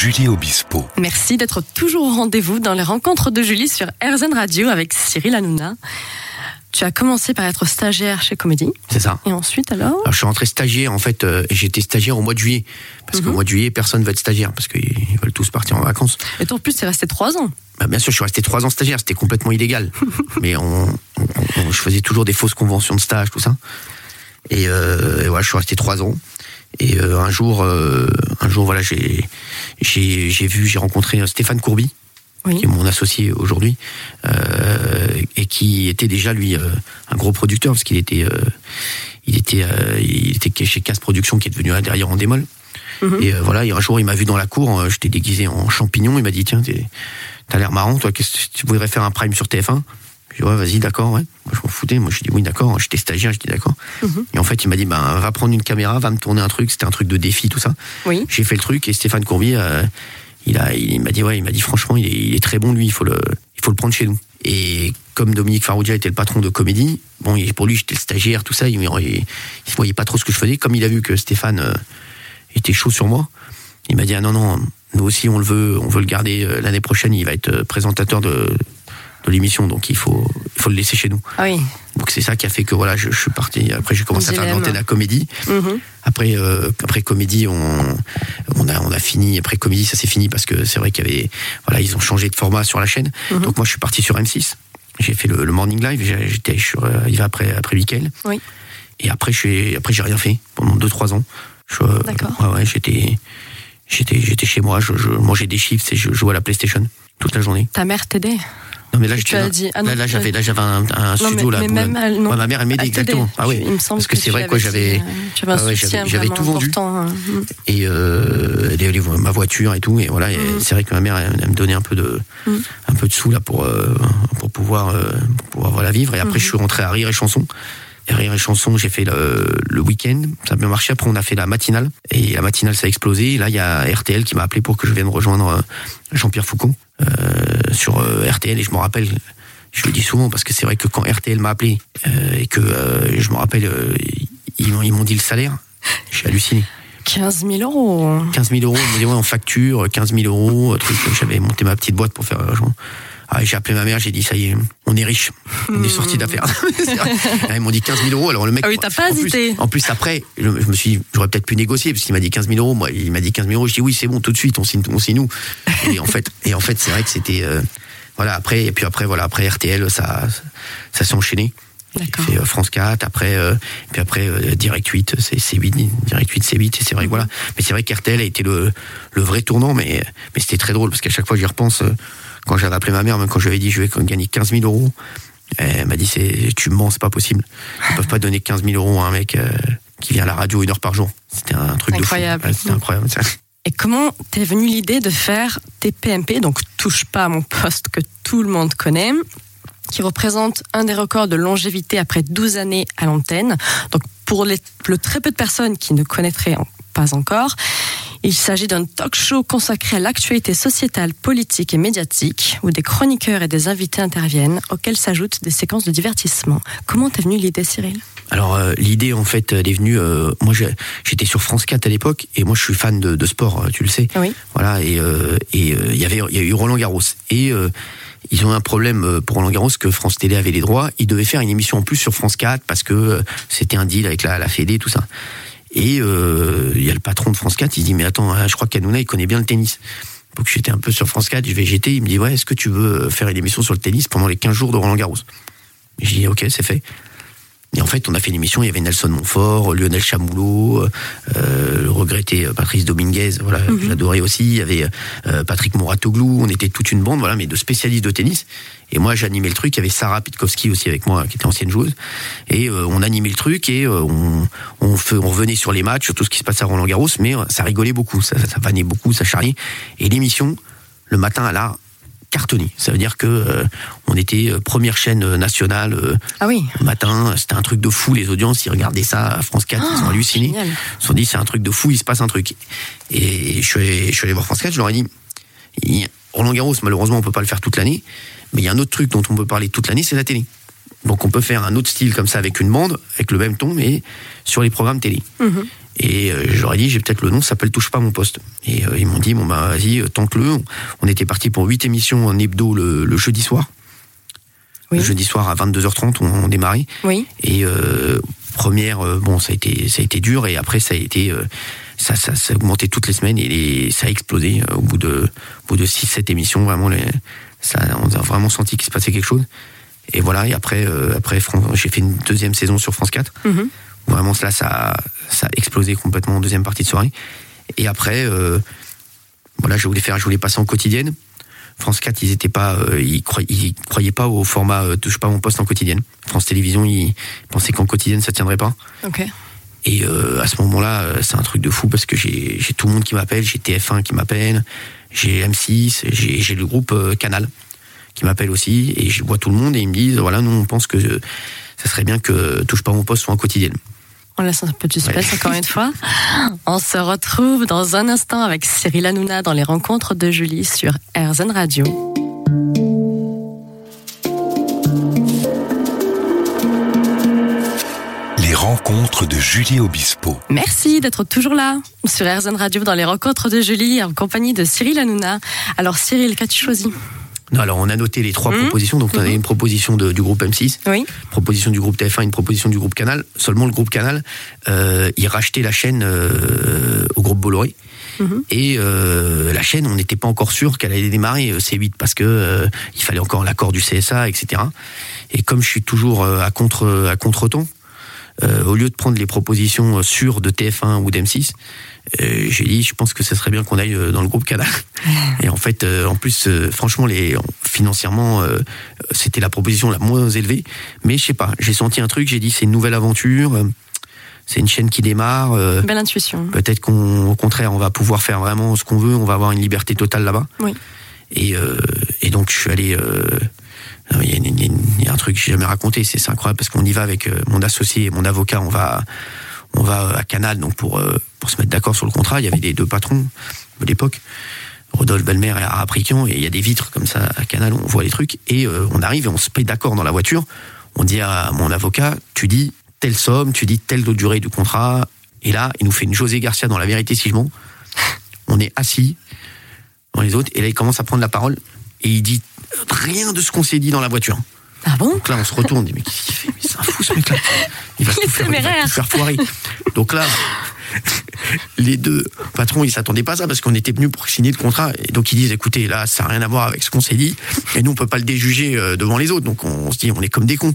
Julie Obispo. Merci d'être toujours au rendez-vous dans les rencontres de Julie sur RZN Radio avec Cyril Hanouna. Tu as commencé par être stagiaire chez Comédie. C'est ça. Et ensuite alors Alors, je suis rentré stagiaire en fait, euh, et j'étais stagiaire au mois de juillet. Parce qu'au mois de juillet, personne ne va être stagiaire, parce qu'ils veulent tous partir en vacances. Et toi en plus, c'est resté trois ans. Bah, bien sûr, je suis resté trois ans stagiaire, c'était complètement illégal. Mais on, on- on- je faisais toujours des fausses conventions de stage, tout ça. Et, euh, et voilà, je suis resté trois ans. Et euh, un jour, euh, un jour, voilà, j'ai, j'ai, j'ai vu, j'ai rencontré euh, Stéphane Courby, Oui. qui est mon associé aujourd'hui, euh, et qui était déjà lui euh, un gros producteur parce qu'il était, euh, il était, euh, il était chez Casse Production qui est devenu là derrière en démol. Mhm. Et euh, voilà, et un jour il m'a vu dans la cour, j'étais déguisé en champignon, il m'a dit tiens, t'as l'air marrant, toi, qu'est-ce que tu voudrais faire un prime sur TF1 Je dis ouais, vas-y, d'accord, ouais. Moi je m'en foutais, moi je dis oui, d'accord, j'étais stagiaire, je dis d'accord. Mhm. Et en fait il m'a dit ben va prendre une caméra, va me tourner un truc, c'était un truc de défi, tout ça. Oui. J'ai fait le truc et Stéphane Courbier, euh, il a, il m'a dit ouais, il m'a dit franchement, il est, il est très bon lui, il faut le, il faut le prendre chez nous. Et comme Dominique Farrugia était le patron de comédie, bon, il- pour lui j'étais le stagiaire, tout ça, il, il, il voyait pas trop ce que je faisais. Comme il a vu que Stéphane euh, était chaud sur moi, il m'a dit ah non non, nous aussi on le veut, on veut le garder euh, l'année prochaine, il va être présentateur de, de l'émission, donc il faut, il faut le laisser chez nous. Ah oui. Donc c'est ça qui a fait que voilà, je, je suis parti. Après j'ai commencé à faire l'antenne à comédie. Mhm. Après, euh, après comédie, on, on a, on a fini. Après comédie, ça s'est fini parce que c'est vrai qu'il y avait, voilà, ils ont changé de format sur la chaîne. Mhm. Donc moi, je suis parti sur M6. J'ai fait le, le morning live. J'étais sur, euh, arrivé après, après Mickaël. Oui. Et après, je suis, après, j'ai rien fait pendant 2-3 ans. Euh, D'accord. Ouais, ouais, j'étais, j'étais, j'étais chez moi. Je, je mangeais des chiffres et je jouais à la PlayStation toute la journée. Ta mère t'aidait? Non, mais là, as là- dit- ah non, là, là, tu j'avais, as- là, j'avais un, un Non, studio mais- là. mais même elle, non. Ouais, ma mère, elle m'aidait t'aidait. exactement. Ah oui. Il me semble Parce que, que c'est vrai quoi, avais j'avais, euh, Ah ouais, j'avais- tout vendu. hein. Mhm. et euh, les- les- ma voiture et tout et voilà et c'est vrai que ma mère elle, elle me donnait un peu de Mm. un peu de sous là pour euh, pour pouvoir euh, pour pouvoir voilà vivre et après je suis rentré à rire et chanson rire et chanson j'ai fait le, le week-end ça a bien marché. Après on a fait la matinale. Et la matinale ça a explosé. Et là il y a RTL qui m'a appelé pour que je vienne rejoindre euh, Jean-Pierre Foucault euh, sur euh, RTL et je me rappelle je le dis souvent parce que c'est vrai que quand RTL m'a appelé euh, et que euh, je me rappelle euh, ils m'ont ils m'ont dit le salaire j'ai halluciné. 15 000 euros. 15 000 euros, on me dit ouais, on facture 15 000 euros, truc, j'avais monté ma petite boîte pour faire l'argent. Ah, j'ai appelé ma mère, j'ai dit ça y est, on est riche, on est sorti d'affaires. Vrai. Ah, Ils m'ont dit 15 000 euros, alors le mec. Ah oui, t'as pas en plus- hésité. En plus, après, je, je me suis, dit, j'aurais peut-être pu négocier parce qu'il m'a dit 15 000 euros. Moi, il m'a dit 15 000 euros. Je dis oui, c'est bon, tout de suite, on signe, on signe nous. Et en fait, et en fait, c'est vrai que c'était, euh, voilà, après, et puis après, voilà, après RTL, ça, ça s'est enchaîné. Fait euh, France 4, après, euh, puis après euh, Direct 8, c'est C8, Direct 8, C8, et c'est vrai, que voilà. Mais c'est vrai qu'RTL a été le, le vrai tournant, mais, mais c'était très drôle, parce qu'à chaque fois j'y repense, euh, quand j'avais appelé ma mère, même quand je lui avais dit je vais gagner 15 000 euros, elle m'a dit c'est, tu me mens, c'est pas possible. Ils peuvent pas donner 15 000 euros à un mec qui vient à la radio une heure par jour. C'était un truc Incroyable. de fou. Ouais, c'était incroyable. ça. Et comment t'es venue l'idée de faire tes PMP, donc touche pas à mon poste que tout le monde connaît, qui représente un des records de longévité après 12 années à l'antenne. Donc pour les, le très peu de personnes qui ne connaîtraient en- pas encore, il s'agit d'un talk show consacré à l'actualité sociétale, politique et médiatique, où des chroniqueurs et des invités interviennent, auxquels s'ajoutent des séquences de divertissement. Comment t'es venue l'idée, Cyril? Alors euh, l'idée en fait elle est venue. euh, moi j'étais sur France 4 à l'époque et moi je suis fan de, de sport, euh, tu le sais. Oui. Voilà et euh, et il y avait il y a eu Roland Garros et ils ont un problème euh, pour Roland Garros que France Télé avait les droits. Ils devaient faire une émission en plus sur France 4 parce que euh, c'était un deal avec la, la Fédé tout ça. Et euh, il y a le patron de France 4, il dit mais attends, hein, je crois qu'Hanouna il connaît bien le tennis. Donc j'étais un peu sur France 4, je vais jeter, il me dit ouais, est-ce que tu veux faire une émission sur le tennis pendant les 15 jours de Roland Garros? Je dis ok, c'est fait. Et en fait, on a fait une émission, il y avait Nelson Montfort, Lionel Chamoulot, euh, le regretté euh, Patrice Dominguez, voilà, que j'adorais aussi. Il y avait euh, Patrick Mouratoglou, on était toute une bande, voilà, mais de spécialistes de tennis. Et moi, j'animais le truc. Il y avait Sarah Pitkowski aussi avec moi, qui était ancienne joueuse. Et euh, on animait le truc et euh, on, on, on revenait sur les matchs, sur tout ce qui se passait à Roland Garros, mais euh, ça rigolait beaucoup, ça, ça vannait beaucoup, ça charriait. Et l'émission, le matin, elle a cartonné. Ça veut dire que euh, on était euh, première chaîne euh, nationale. euh, Ah oui. le matin, c'était un truc de fou, les audiences, ils regardaient ça à France 4, ils ont halluciné. génial. Ils se sont dit, c'est un truc de fou, il se passe un truc. Et je suis allé, je suis allé voir France 4, je leur ai dit, il- Roland Garros, malheureusement, on peut pas le faire toute l'année, mais il y a un autre truc dont on peut parler toute l'année, c'est la télé. Donc on peut faire un autre style comme ça avec une bande, avec le même ton, mais sur les programmes télé. Et euh, j'aurais dit, j'ai peut-être le nom, ça s'appelle Touche pas mon poste. Et euh, ils m'ont dit, bon bah vas-y, tente-le. On était parti pour huit émissions en hebdo le, jeudi soir. Oui. Le jeudi soir à 22h30, on, on démarrait. Oui. Et première, bon, ça a été, ça a été dur. Et après, ça a été, ça, ça, ça a augmenté toutes les semaines et ça a explosé au bout de, au bout de 6-7 émissions. Vraiment, les, ça, on a vraiment senti qu'il se passait quelque chose. Et voilà, et après, après j'ai fait une deuxième saison sur France 4. Vraiment, cela, ça, ça a explosé complètement en deuxième partie de soirée. Et après, euh, voilà, je voulais faire, je voulais passer en quotidienne. France 4, ils étaient pas, euh, ils, croyaient, pas au format euh, touche pas mon poste en quotidienne. France Télévisions, ils pensaient qu'en quotidienne ça tiendrait pas. Et à ce moment-là, c'est un truc de fou parce que j'ai tout le monde qui m'appelle, j'ai TF1 qui m'appelle, j'ai M6, j'ai le groupe Canal qui m'appelle aussi, et je vois tout le monde et ils me disent voilà, nous on pense que ça serait bien que touche pas mon poste soit en quotidienne. On laisse un peu de suspense encore une fois. On se retrouve dans un instant avec Cyril Hanouna dans les rencontres de Julie sur RZN Radio. Les rencontres de Julie Obispo. Merci d'être toujours là sur RZN Radio dans les rencontres de Julie en compagnie de Cyril Hanouna. Alors Cyril, qu'as-tu choisi? Non, alors on a noté les trois mmh. propositions. Donc on a mmh. une proposition du groupe M6, oui. proposition du groupe TF1, une proposition du groupe Canal. Seulement le groupe Canal, euh, il rachetait la chaîne euh, au groupe Bolloré. Mmh. Et euh, la chaîne, on n'était pas encore sûr qu'elle allait démarrer C8 parce que il fallait encore l'accord du CSA, etc. Et comme je suis toujours à contre à contre temps, au lieu de prendre les propositions sûres de TF1 ou d'M6, euh, j'ai dit, je pense que ce serait bien qu'on aille euh, dans le groupe Canal. Et en fait, euh, en plus, franchement, les financièrement, c'était la proposition la moins élevée. Mais je sais pas, j'ai senti un truc. J'ai dit, c'est une nouvelle aventure. C'est une chaîne qui démarre. Belle intuition. Peut-être qu'au contraire, on va pouvoir faire vraiment ce qu'on veut. On va avoir une liberté totale là-bas. Oui. Et, et donc, je suis allé. Il y, a un truc que j'ai jamais raconté. C'est incroyable parce qu'on y va avec mon associé et mon avocat. On va on va à Canal donc pour euh, pour se mettre d'accord sur le contrat. Il y avait les deux patrons de l'époque, Rodolphe Belmer et Arapriquian, et il y a des vitres comme ça à Canal, on voit les trucs, et euh, on arrive et on se paye d'accord dans la voiture. On dit à mon avocat, tu dis telle somme, tu dis telle durée du contrat, et là, il nous fait une José Garcia dans La Vérité si je mens. On est assis dans les autres, et là, il commence à prendre la parole, et il dit rien de ce qu'on s'est dit dans la voiture. Ah bon Donc là, on se retourne, on dit, mais qu'est-ce qu'il fait? Mais c'est un fou ce mec-là. Il va, tout faire, il va tout faire foirer. Donc là, les deux patrons, ils s'attendaient pas à ça parce qu'on était venus pour signer le contrat. Et donc ils disent, écoutez, là, ça n'a rien à voir avec ce qu'on s'est dit. Et nous, on peut pas le déjuger euh, devant les autres. Donc on se dit, on est comme des cons.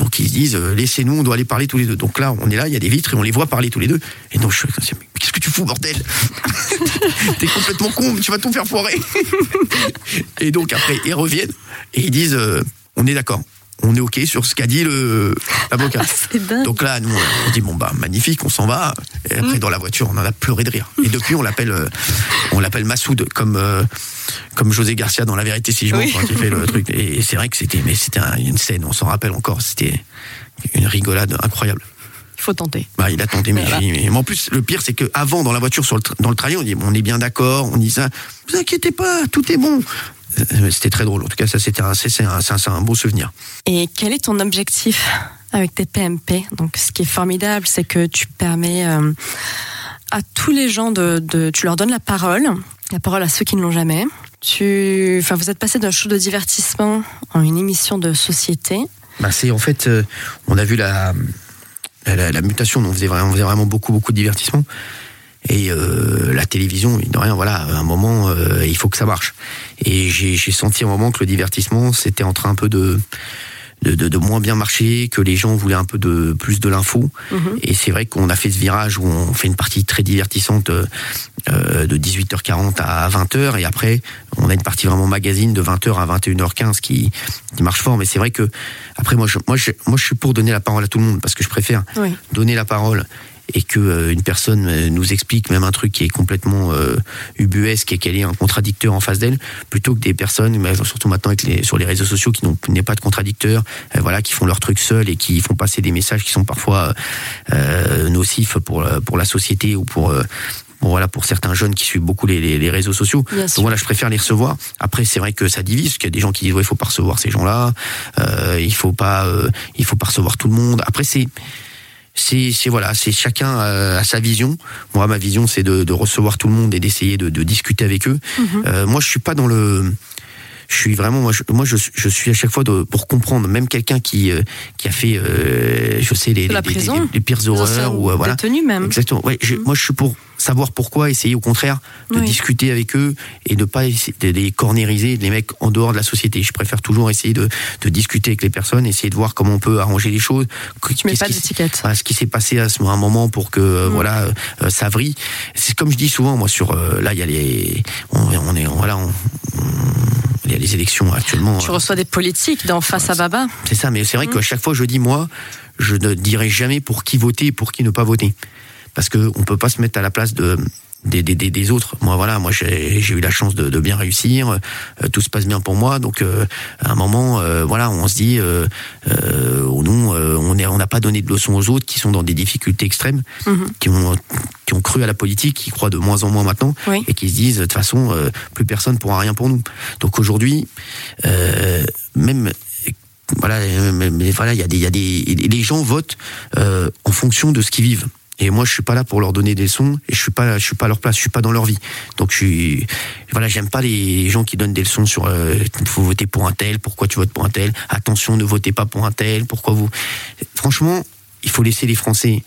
Donc ils se disent, euh, laissez-nous, on doit aller parler tous les deux. Donc là, on est là, il y a des vitres et on les voit parler tous les deux. Et donc je suis qu'est-ce que tu fous, bordel T'es complètement con, tu vas tout faire foirer. et donc après, ils reviennent et ils disent, euh, on est d'accord. On est OK sur ce qu'a dit l'avocat. Donc là, nous, on dit, bon, bah, magnifique, on s'en va. Et après, mm. dans la voiture, on en a pleuré de rire. Et depuis, on l'appelle, euh, on l'appelle Massoud, comme, euh, comme José Garcia dans La Vérité si je oui. quand il fait le truc. Et c'est vrai que c'était, une scène, on s'en rappelle encore, c'était une rigolade incroyable. Il faut tenter. Bah, il a tenté, mais, mais, en plus, le pire, c'est qu'avant, dans la voiture, sur le dans le train, on dit, bon, on est bien d'accord, on dit ça, vous inquiétez pas, tout est bon. Euh, c'était très drôle. En tout cas, ça, c'était un, c'est un, un, beau souvenir. Et quel est ton objectif avec tes PMP Donc, ce qui est formidable, c'est que tu permets euh, à tous les gens de, de, tu leur donnes la parole, la parole à ceux qui ne l'ont jamais. Tu, enfin, vous êtes passé d'un show de divertissement en une émission de société. Bah, c'est en fait, euh, on a vu la, la, la, mutation. On faisait, vraiment, on faisait vraiment beaucoup, beaucoup de divertissement. Et euh, la télévision, de rien, voilà, à un moment, euh, il faut que ça marche. Et j'ai senti un moment que le divertissement, c'était en train un peu de, de, de, de, moins bien marcher, que les gens voulaient un peu de plus de l'info. Mhm. Et c'est vrai qu'on a fait ce virage où on fait une partie très divertissante euh, de 18h40 à 20h, et après on a une partie vraiment magazine de 20h à 21h15 qui, qui marche fort. Mais c'est vrai que après moi je, moi je, moi je suis pour donner la parole à tout le monde parce que je préfère donner la parole et que euh, une personne euh, nous explique même un truc qui est complètement euh, ubuesque et qu'elle est un contradicteur en face d'elle, plutôt que des personnes, surtout maintenant avec les, sur les réseaux sociaux, qui n'ont pas de contradicteur, voilà, qui font leur truc seuls et qui font passer des messages qui sont parfois nocifs pour pour la société ou pour voilà, pour certains jeunes qui suivent beaucoup les, les, réseaux sociaux. Donc voilà, je préfère les recevoir. Après, c'est vrai que ça divise, parce qu'il y a des gens qui disent ouais, il faut pas recevoir ces gens-là, euh, il faut pas, il faut pas recevoir tout le monde. Après, c'est c'est voilà, c'est chacun a, sa vision. Moi, ma vision, c'est de, de, recevoir tout le monde et d'essayer de, de, discuter avec eux. Mhm. Euh, moi, je suis pas dans le je suis vraiment moi je, moi je, je suis à chaque fois de, pour comprendre même quelqu'un qui euh, qui a fait euh, je sais les, les, les, pires horreurs ou euh, voilà. même. Exactement. Ouais, je, mm. moi je suis pour savoir pourquoi essayer au contraire de discuter avec eux et de pas essayer de les cornériser les mecs en dehors de la société. Je préfère toujours essayer de, de discuter avec les personnes essayer de voir comment on peut arranger les choses tu mets pas d'étiquette. ce qui s'est passé à ce un moment pour que mm. voilà ça vrille. C'est comme je dis souvent moi sur là il y a les on, on est voilà on, il y a les élections actuellement. Tu reçois des politiques dans face à Baba. C'est ça, mais c'est vrai mmh. qu'à chaque fois je dis moi, je ne dirai jamais pour qui voter et pour qui ne pas voter, parce que on peut pas se mettre à la place de des, des, des, autres. Moi, voilà, moi j'ai eu la chance de, de bien réussir, euh, tout se passe bien pour moi. Donc, euh, à un moment, euh, voilà, on se dit, euh, nous, on n'a on pas donné de leçons aux autres qui sont dans des difficultés extrêmes, mhm. qui ont qui ont cru à la politique, qui croient de moins en moins maintenant, et qui se disent de toute façon, plus personne pourra rien pour nous. Donc aujourd'hui, même voilà, mais voilà, il y a des, il y a des, les gens votent en fonction de ce qu'ils vivent. Et moi, je suis pas là pour leur donner des leçons et je suis pas, je suis pas à leur place, je suis pas dans leur vie. Donc, je suis, voilà, j'aime pas les gens qui donnent des leçons sur, euh, faut voter pour un tel, pourquoi tu votes pour un tel, attention, ne votez pas pour un tel, pourquoi vous. Franchement, il faut laisser les Français,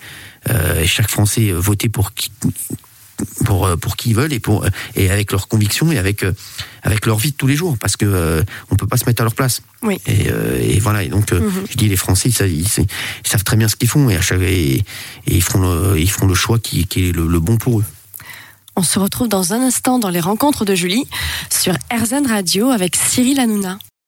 euh, chaque Français voter pour qui, pour euh, pour qui ils veulent et pour et avec leurs convictions et avec euh, avec leur vie de tous les jours parce que euh, on peut pas se mettre à leur place. Oui. Et, et voilà. Et donc mhm. je dis les Français ils, ils, savent très bien ce qu'ils font et, à chaque, et, ils feront le, ils feront le choix qui, qui est le, le, bon pour eux. On se retrouve dans un instant dans les rencontres de Julie sur RZN Radio avec Cyril Hanouna.